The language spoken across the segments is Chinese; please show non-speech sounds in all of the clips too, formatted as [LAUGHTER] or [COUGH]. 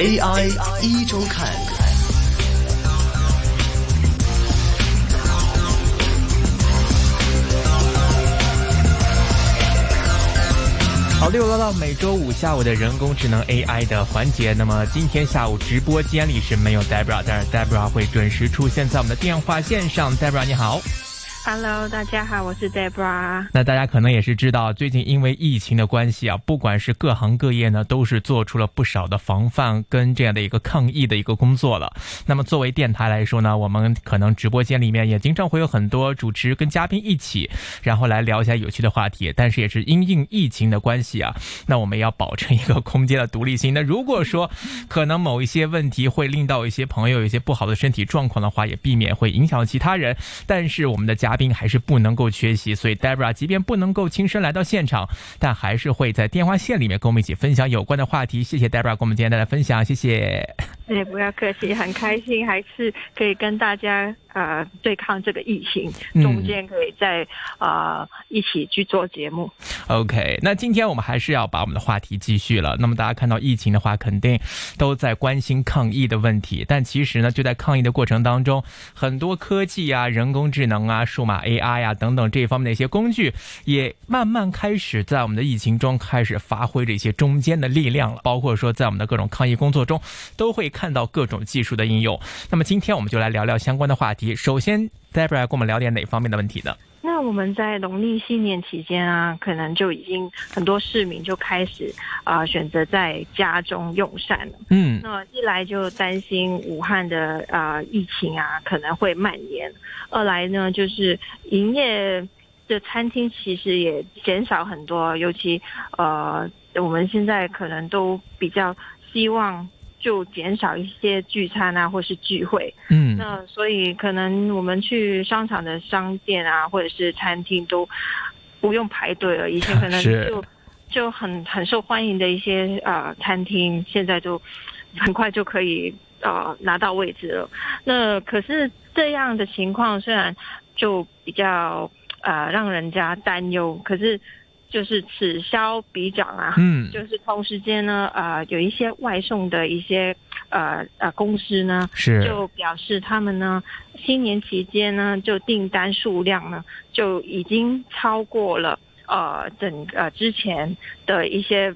AI 一周看。好，又来到每周五下午的人工智能 AI 的环节。那么今天下午直播间里是没有 Debra，但是 Debra 会准时出现在我们的电话线上。Debra 你好。Hello，大家好，我是 Debra。那大家可能也是知道，最近因为疫情的关系啊，不管是各行各业呢，都是做出了不少的防范跟这样的一个抗疫的一个工作了。那么作为电台来说呢，我们可能直播间里面也经常会有很多主持跟嘉宾一起，然后来聊一下有趣的话题。但是也是因应疫情的关系啊，那我们要保证一个空间的独立性。那如果说可能某一些问题会令到一些朋友有一些不好的身体状况的话，也避免会影响其他人。但是我们的嘉宾还是不能够缺席，所以 Debra 即便不能够亲身来到现场，但还是会在电话线里面跟我们一起分享有关的话题。谢谢 Debra 跟我们今天带来分享，谢谢。哎，不要客气，很开心，还是可以跟大家呃对抗这个疫情，中间可以再啊、呃、一起去做节目。OK，那今天我们还是要把我们的话题继续了。那么大家看到疫情的话，肯定都在关心抗疫的问题，但其实呢，就在抗疫的过程当中，很多科技啊、人工智能啊、数码 AI 啊等等这一方面的一些工具，也慢慢开始在我们的疫情中开始发挥着一些中间的力量了。包括说在我们的各种抗疫工作中，都会看到各种技术的应用。那么今天我们就来聊聊相关的话题。首先，Debra 跟我们聊点哪方面的问题呢？那我们在农历新年期间啊，可能就已经很多市民就开始啊、呃、选择在家中用膳了。嗯，那一来就担心武汉的啊、呃、疫情啊可能会蔓延，二来呢就是营业的餐厅其实也减少很多，尤其呃我们现在可能都比较希望。就减少一些聚餐啊，或是聚会。嗯，那所以可能我们去商场的商店啊，或者是餐厅都不用排队了。以前可能就就很很受欢迎的一些呃餐厅，现在就很快就可以呃拿到位置了。那可是这样的情况虽然就比较呃让人家担忧，可是。就是此消彼长啊，嗯，就是同时间呢，呃，有一些外送的一些呃呃公司呢，是就表示他们呢新年期间呢，就订单数量呢就已经超过了呃整呃之前的一些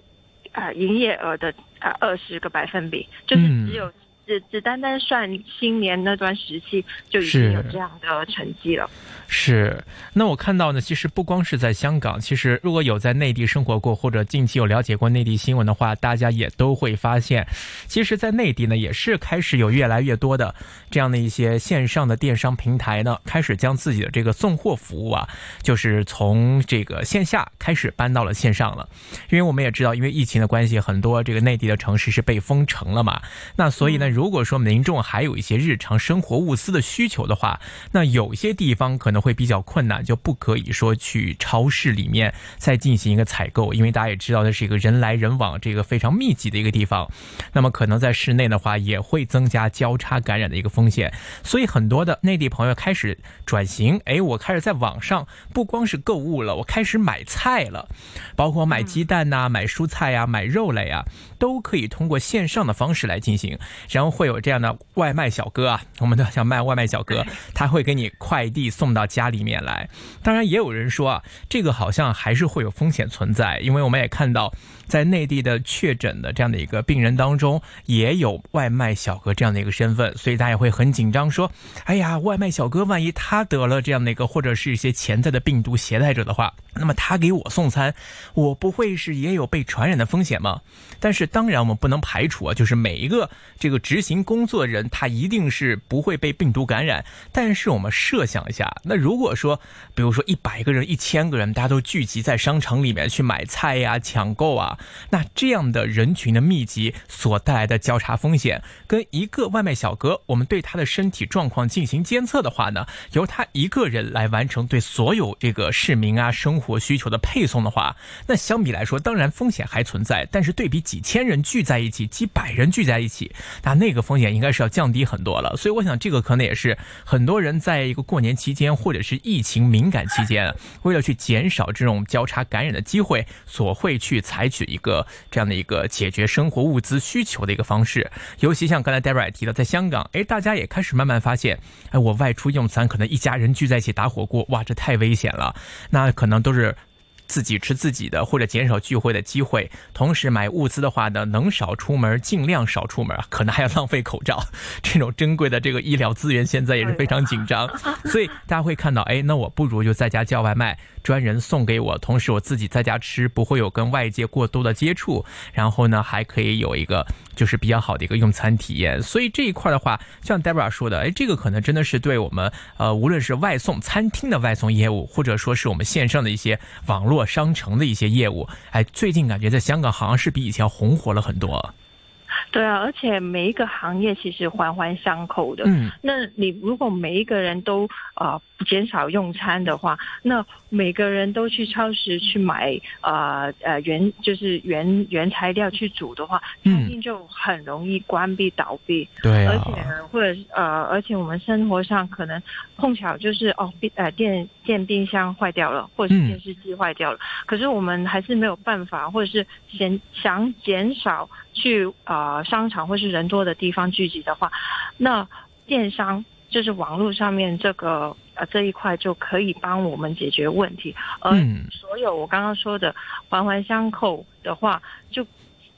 呃营业额的呃二十个百分比，就是只有。嗯只只单单算新年那段时期就已经有这样的成绩了。是，那我看到呢，其实不光是在香港，其实如果有在内地生活过或者近期有了解过内地新闻的话，大家也都会发现，其实，在内地呢，也是开始有越来越多的这样的一些线上的电商平台呢，开始将自己的这个送货服务啊，就是从这个线下开始搬到了线上了。因为我们也知道，因为疫情的关系，很多这个内地的城市是被封城了嘛，那所以呢。如果说民众还有一些日常生活物资的需求的话，那有些地方可能会比较困难，就不可以说去超市里面再进行一个采购，因为大家也知道，这是一个人来人往、这个非常密集的一个地方。那么可能在室内的话，也会增加交叉感染的一个风险。所以很多的内地朋友开始转型，哎，我开始在网上不光是购物了，我开始买菜了，包括买鸡蛋呐、啊、买蔬菜呀、啊、买肉类啊，都可以通过线上的方式来进行。然后会有这样的外卖小哥啊，我们都想卖外卖小哥，他会给你快递送到家里面来。当然，也有人说啊，这个好像还是会有风险存在，因为我们也看到，在内地的确诊的这样的一个病人当中，也有外卖小哥这样的一个身份，所以大家也会很紧张，说：“哎呀，外卖小哥万一他得了这样的一个或者是一些潜在的病毒携带者的话，那么他给我送餐，我不会是也有被传染的风险吗？”但是当然，我们不能排除啊，就是每一个这个执行工作人，他一定是不会被病毒感染。但是我们设想一下，那如果说，比如说一百个人、一千个人，大家都聚集在商场里面去买菜呀、抢购啊，那这样的人群的密集所带来的交叉风险，跟一个外卖小哥，我们对他的身体状况进行监测的话呢，由他一个人来完成对所有这个市民啊生活需求的配送的话，那相比来说，当然风险还存在，但是对比几千人聚在一起、几百人聚在一起，那那那个风险应该是要降低很多了。所以我想，这个可能也是很多人在一个过年期间或者是疫情敏感期间，为了去减少这种交叉感染的机会，所会去采取一个这样的一个解决生活物资需求的一个方式。尤其像刚才戴尔也提到，在香港，哎，大家也开始慢慢发现，哎，我外出用餐，可能一家人聚在一起打火锅，哇，这太危险了。那可能都是。自己吃自己的，或者减少聚会的机会。同时买物资的话呢，能少出门尽量少出门，可能还要浪费口罩。这种珍贵的这个医疗资源现在也是非常紧张，[LAUGHS] 所以大家会看到，哎，那我不如就在家叫外卖。专人送给我，同时我自己在家吃，不会有跟外界过多的接触，然后呢，还可以有一个就是比较好的一个用餐体验。所以这一块的话，像 Debra 说的，哎，这个可能真的是对我们呃，无论是外送餐厅的外送业务，或者说是我们线上的一些网络商城的一些业务，哎，最近感觉在香港好像是比以前红火了很多。对啊，而且每一个行业其实环环相扣的。嗯，那你如果每一个人都啊减少用餐的话，那每个人都去超市去买啊呃原就是原原材料去煮的话，餐厅就很容易关闭倒闭。对，而且或者呃，而且我们生活上可能碰巧就是哦，呃电电冰箱坏掉了，或者是电视机坏掉了，可是我们还是没有办法，或者是想想减少去啊。商场或是人多的地方聚集的话，那电商就是网络上面这个呃这一块就可以帮我们解决问题。而所有我刚刚说的环环相扣的话，就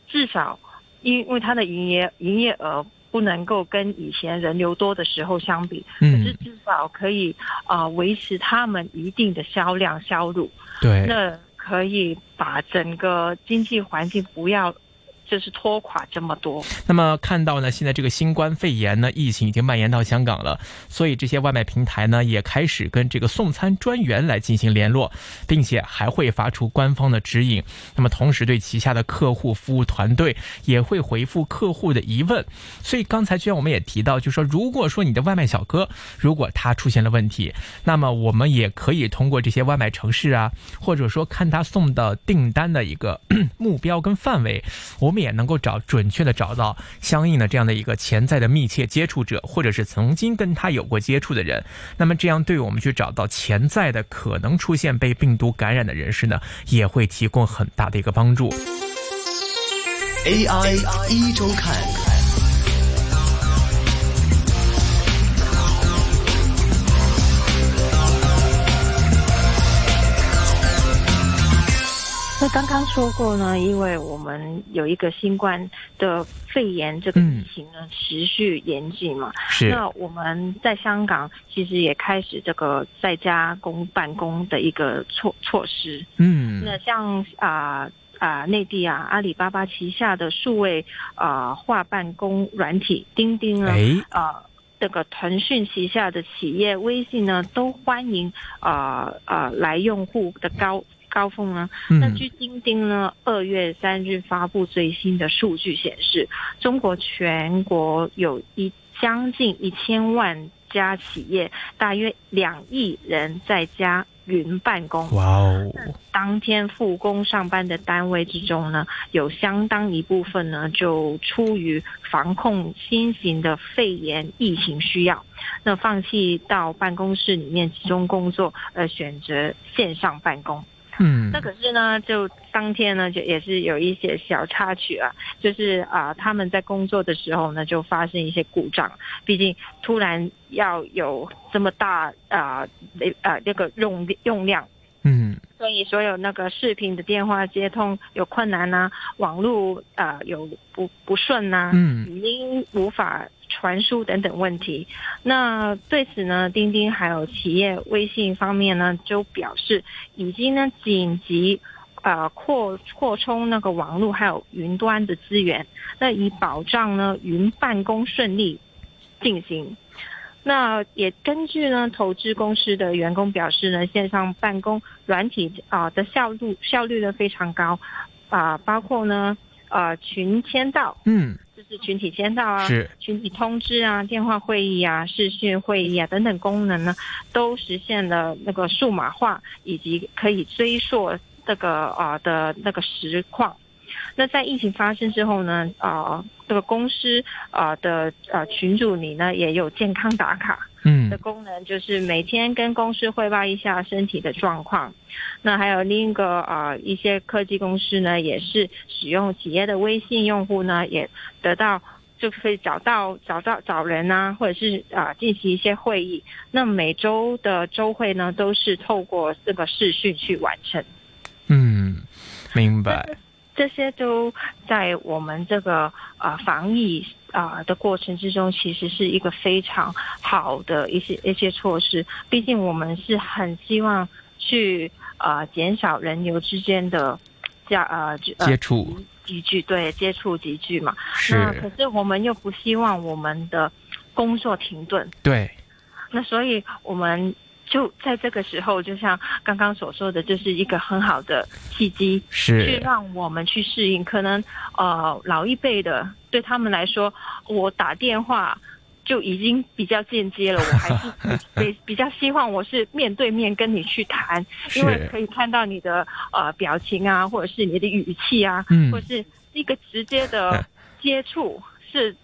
至少因为它的营业营业额不能够跟以前人流多的时候相比，可是至少可以啊维持他们一定的销量销路。对，那可以把整个经济环境不要。就是拖垮这么多。那么看到呢，现在这个新冠肺炎呢，疫情已经蔓延到香港了，所以这些外卖平台呢，也开始跟这个送餐专员来进行联络，并且还会发出官方的指引。那么同时对旗下的客户服务团队也会回复客户的疑问。所以刚才就像我们也提到，就说如果说你的外卖小哥如果他出现了问题，那么我们也可以通过这些外卖城市啊，或者说看他送的订单的一个 [CLEARS THROAT] 目标跟范围，我。们也能够找准确的找到相应的这样的一个潜在的密切接触者，或者是曾经跟他有过接触的人。那么这样对我们去找到潜在的可能出现被病毒感染的人士呢，也会提供很大的一个帮助。AI 一周看。那刚刚说过呢，因为我们有一个新冠的肺炎这个疫情呢持续严峻嘛，是。那我们在香港其实也开始这个在家公办公的一个措措施。嗯。那像啊啊内地啊阿里巴巴旗下的数位啊化办公软体钉钉呢，啊这个腾讯旗下的企业微信呢都欢迎啊啊来用户的高。高峰呢？那据钉钉呢，二月三日发布最新的数据显示，中国全国有一将近一千万家企业，大约两亿人在家云办公。哇哦！当天复工上班的单位之中呢，有相当一部分呢，就出于防控新型的肺炎疫情需要，那放弃到办公室里面集中工作，而选择线上办公。嗯，那可是呢，就当天呢，就也是有一些小插曲啊，就是啊，他们在工作的时候呢，就发生一些故障。毕竟突然要有这么大啊，那啊那个用用量，嗯，所以所有那个视频的电话接通有困难呐，网络啊有不不顺呐，嗯，语音无法。传输等等问题，那对此呢，钉钉还有企业微信方面呢，就表示已经呢紧急啊扩扩充那个网络还有云端的资源，那以保障呢云办公顺利进行。那也根据呢投资公司的员工表示呢，线上办公软体啊的效率效率呢非常高啊，包括呢啊群签到，嗯。就是群体签到啊，是群体通知啊，电话会议啊，视讯会议啊等等功能呢，都实现了那个数码化，以及可以追溯这个啊的那个实况。那在疫情发生之后呢，啊，这个公司啊的呃群组里呢也有健康打卡，嗯的功能，就是每天跟公司汇报一下身体的状况。那还有另一个啊一些科技公司呢，也是使用企业的微信用户呢，也得到。就可以找到找到找人啊，或者是啊进行一些会议。那每周的周会呢，都是透过这个视讯去完成。嗯，明白。这些都在我们这个啊防疫啊的过程之中，其实是一个非常好的一些一些措施。毕竟我们是很希望去啊减少人流之间的加呃接触。集聚对接触集聚嘛，那可是我们又不希望我们的工作停顿，对，那所以我们就在这个时候，就像刚刚所说的，这是一个很好的契机，是去让我们去适应。可能呃老一辈的对他们来说，我打电话。就已经比较间接了，我还是 [LAUGHS] 比比较希望我是面对面跟你去谈，因为可以看到你的呃表情啊，或者是你的语气啊，或者是一个直接的 [LAUGHS] 接触，是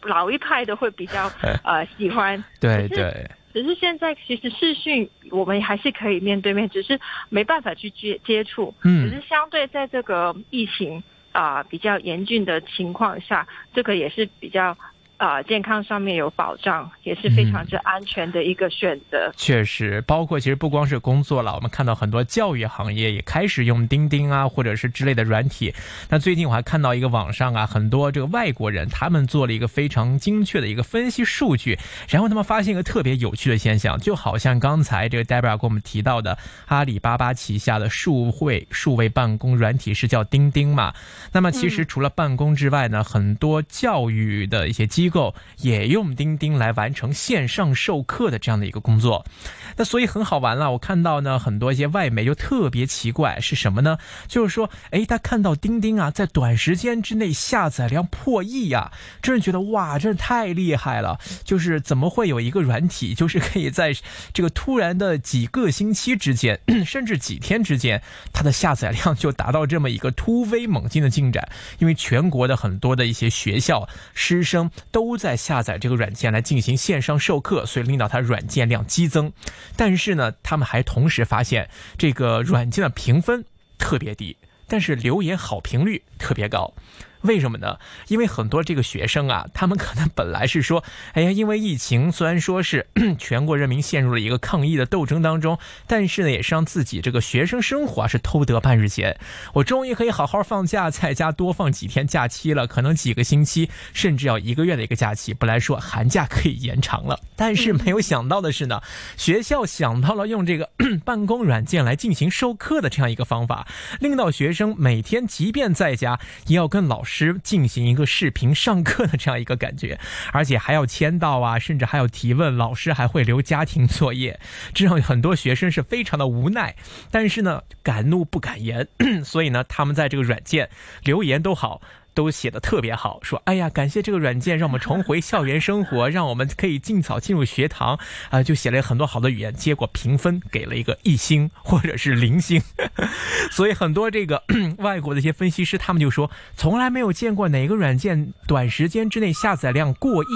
老一派的会比较 [LAUGHS] 呃喜欢。对对。只是现在其实视讯我们还是可以面对面，只是没办法去接接触。嗯。只是相对在这个疫情啊比较严峻的情况下，这个也是比较。啊，健康上面有保障，也是非常之安全的一个选择。确实，包括其实不光是工作了，我们看到很多教育行业也开始用钉钉啊，或者是之类的软体。那最近我还看到一个网上啊，很多这个外国人他们做了一个非常精确的一个分析数据，然后他们发现一个特别有趣的现象，就好像刚才这个 Debra 给我们提到的，阿里巴巴旗下的数位数位办公软体是叫钉钉嘛？那么其实除了办公之外呢，很多教育的一些机构也用钉钉来完成线上授课的这样的一个工作，那所以很好玩了。我看到呢，很多一些外媒就特别奇怪是什么呢？就是说，哎，他看到钉钉啊，在短时间之内下载量破亿呀，真是觉得哇，真是太厉害了。就是怎么会有一个软体，就是可以在这个突然的几个星期之间，[COUGHS] [COUGHS] 甚至几天之间，它的下载量就达到这么一个突飞猛进的进展？因为全国的很多的一些学校师生都都在。下载这个软件来进行线上授课，所以领导他软件量激增。但是呢，他们还同时发现这个软件的评分特别低，但是留言好评率特别高。为什么呢？因为很多这个学生啊，[LAUGHS] 他们可能本来是说，哎呀，因为疫情，虽然说是 [CLEARS THROAT] 全国人民陷入了一个抗疫的斗争当中，但是呢，也是让自己这个学生生活啊是偷得半日闲。我终于可以好好放假，在家多放几天假期了，可能几个星期，甚至要一个月的一个假期。本来说寒假可以延长了，但是没有想到的是呢，学校想到了用这个 [CLEARS THROAT] 办公软件来进行授课的这样一个方法，令到学生每天即便在家，也要跟老师。师进行一个视频上课的这样一个感觉，而且还要签到啊，甚至还要提问，老师还会留家庭作业，这让很多学生是非常的无奈。但是呢，敢怒不敢言，[CLEARS THROAT] 所以呢，他们在这个软件留言都好。都写的特别好，说哎呀，感谢这个软件让我们重回校园生活，[LAUGHS] 让我们可以尽早进入学堂。啊，就写了很多好的语言，结果评分给了一个一星或者是零星，[LAUGHS] 所以很多这个 [CLEARS THROAT] 外国的一些分析师他们就说，从来没有见过哪个软件短时间之内下载量过亿，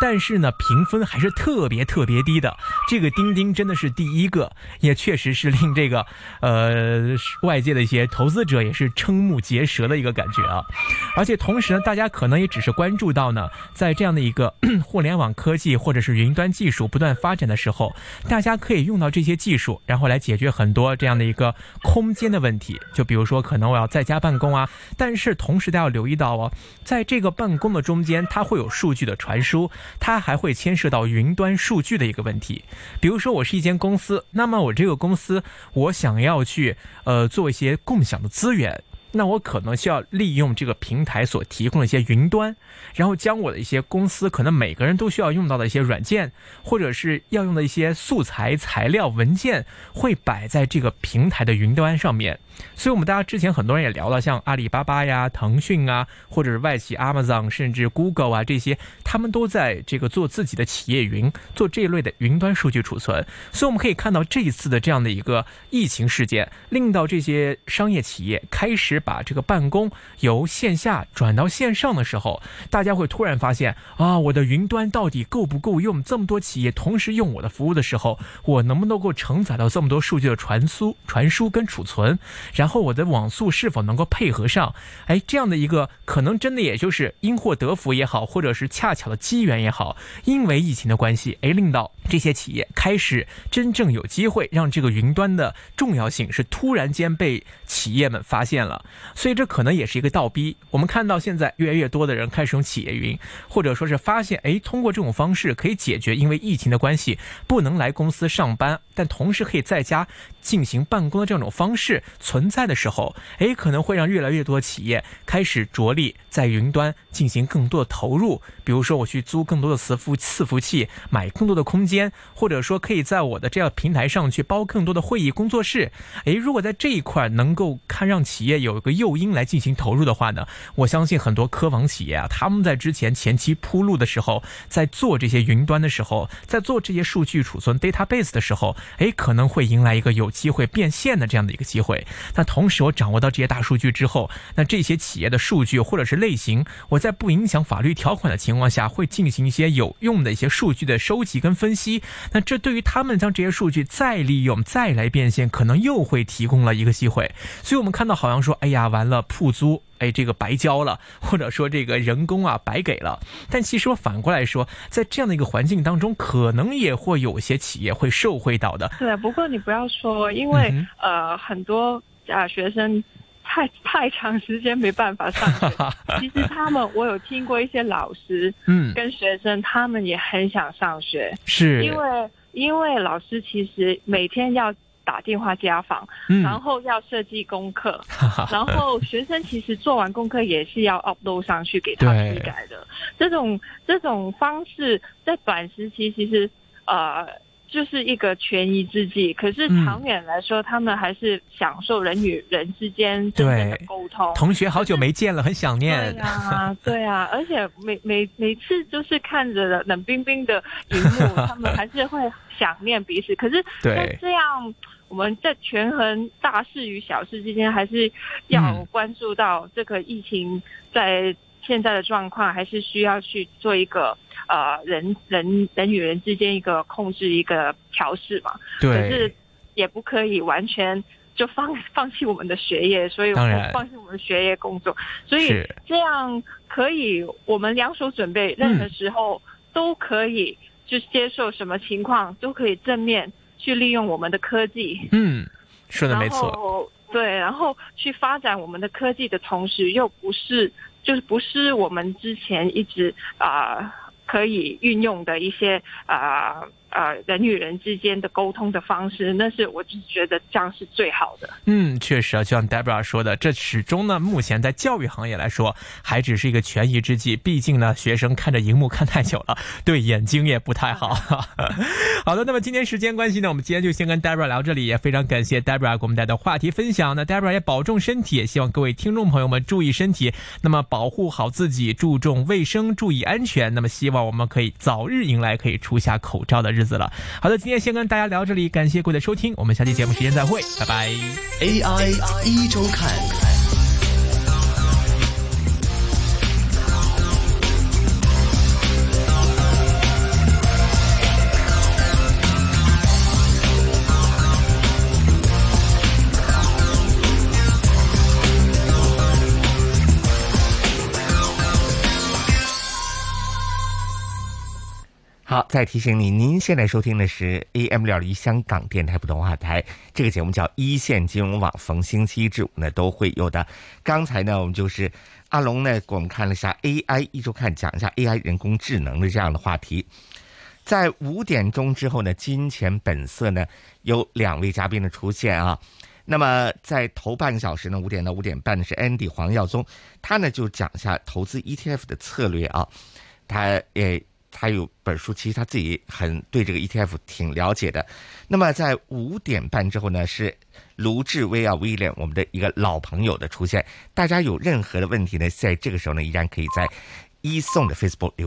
但是呢评分还是特别特别低的，这个钉钉真的是第一个，也确实是令这个呃外界的一些投资者也是瞠目结舌的一个感觉啊。而且同时呢，大家可能也只是关注到呢，在这样的一个 [CLEARS THROAT] 互联网科技或者是云端技术不断发展的时候，大家可以用到这些技术，然后来解决很多这样的一个空间的问题。就比如说，可能我要在家办公啊，但是同时大家要留意到哦，在这个办公的中间，它会有数据的传输，它还会牵涉到云端数据的一个问题。比如说，我是一间公司，那么我这个公司，我想要去呃做一些共享的资源。那我可能需要利用这个平台所提供的一些云端，然后将我的一些公司可能每个人都需要用到的一些软件，或者是要用的一些素材、材料、文件，会摆在这个平台的云端上面。所以，我们大家之前很多人也聊了，像阿里巴巴呀、腾讯啊，或者是外企 Amazon，甚至 Google 啊这些，他们都在这个做自己的企业云，做这一类的云端数据储存。所以，我们可以看到这一次的这样的一个疫情事件，令到这些商业企业开始。把这个办公由线下转到线上的时候，大家会突然发现啊，我的云端到底够不够用？这么多企业同时用我的服务的时候，我能不能够承载到这么多数据的传输、传输跟储存？然后我的网速是否能够配合上？哎，这样的一个可能真的也就是因祸得福也好，或者是恰巧的机缘也好，因为疫情的关系，哎，令到这些企业开始真正有机会让这个云端的重要性是突然间被企业们发现了，所以这可能也是一个倒逼。我们看到现在越来越多的人开始用企业云，或者说是发现，哎，通过这种方式可以解决因为疫情的关系不能来公司上班，但同时可以在家进行办公的这种方式存在的时候，哎，可能会让越来越多的企业开始着力在云端进行更多的投入。比如说，我去租更多的伺服伺服器，买更多的空间，或者说可以在我的这样平台上去包更多的会议工作室。诶，如果在这一块能够看让企业有一个诱因来进行投入的话呢，我相信很多科网企业啊，他们在之前前期铺路的时候，在做这些云端的时候，在做这些数据储存 database 的时候，诶，可能会迎来一个有机会变现的这样的一个机会。那同时，我掌握到这些大数据之后，那这些企业的数据或者是类型，我在不影响法律条款的情况下，会进行一些有用的一些数据的收集跟分析。那这对于他们将这些数据再利用、再来变现，可能又会提供了一个机会。所以，我们看到好像说，哎呀，完了，铺租，哎，这个白交了，或者说这个人工啊白给了。但其实我反过来说，在这样的一个环境当中，可能也会有些企业会受惠到的。对，不过你不要说，因为呃，很多啊学生。太 [LAUGHS] 太长时间没办法上学，[LAUGHS] 其实他们我有听过一些老师，嗯，跟学生他们也很想上学，是。因为因为老师其实每天要打电话家访，然后要设计功课，然后 [LAUGHS] 学生其实做完功课也是要 upload 上去给他批改的，这种这种方式在短时期其实呃。就是一个权宜之计，可是长远来说，他们还是享受人与人之间真正的沟通。同学好久没见了，很想念。对啊，对啊，而且每每每次就是看着冷冰冰的荧幕，[LAUGHS] 他们还是会想念彼此。可是，那这样我们在权衡大事与小事之间，还是要关注到这个疫情在。现在的状况还是需要去做一个呃人人人与人之间一个控制一个调试嘛，对，可是也不可以完全就放 [LAUGHS] 放弃我们的学业，所以我们放弃我们的学业工作，所以这样可以我们两手准备，任何时候都可以就接受什么情况都可以正面去利用我们的科技，嗯，说的没错，对，然后去发展我们的科技的同时又不是。就是不是我们之前一直啊可以运用的一些啊。人与人之间的沟通的方式，那是我就觉得这样是最好的。嗯，确实啊，就像 Debra 说的，这始终呢，目前在教育行业来说，还只是一个权宜之计。毕竟呢，学生看着荧幕看太久了，对眼睛也不太好。[LAUGHS] [LAUGHS] 好的，那么今天时间关系呢，我们今天就先跟 Debra 聊这里，也非常感谢 Debra 给我们带的话题分享。那 Debra 也保重身体，也希望各位听众朋友们注意身体，那么保护好自己，注重卫生，注意安全。那么希望我们可以早日迎来可以出下口罩的日子了。好的，今天先跟大家聊这里，感谢各位的收听，我们下期节目时间再会，拜拜。AI 一周看。再提醒您，您现在收听的是 AM 六二一香港电台普通话台，这个节目叫一线金融网，逢星期一至五呢都会有的。刚才呢，我们就是阿龙呢，给我们看了一下 AI 一周看，讲一下 AI 人工智能的这样的话题。在五点钟之后呢，金钱本色呢有两位嘉宾的出现啊。那么在头半个小时呢，五点到五点半呢是 Andy 黄耀宗，他呢就讲一下投资 ETF 的策略啊，他也。他有本书，其实他自己很对这个 ETF 挺了解的。那么在五点半之后呢，是卢志威啊，威廉，我们的一个老朋友的出现。大家有任何的问题呢，在这个时候呢，依然可以在一送的 Facebook 留。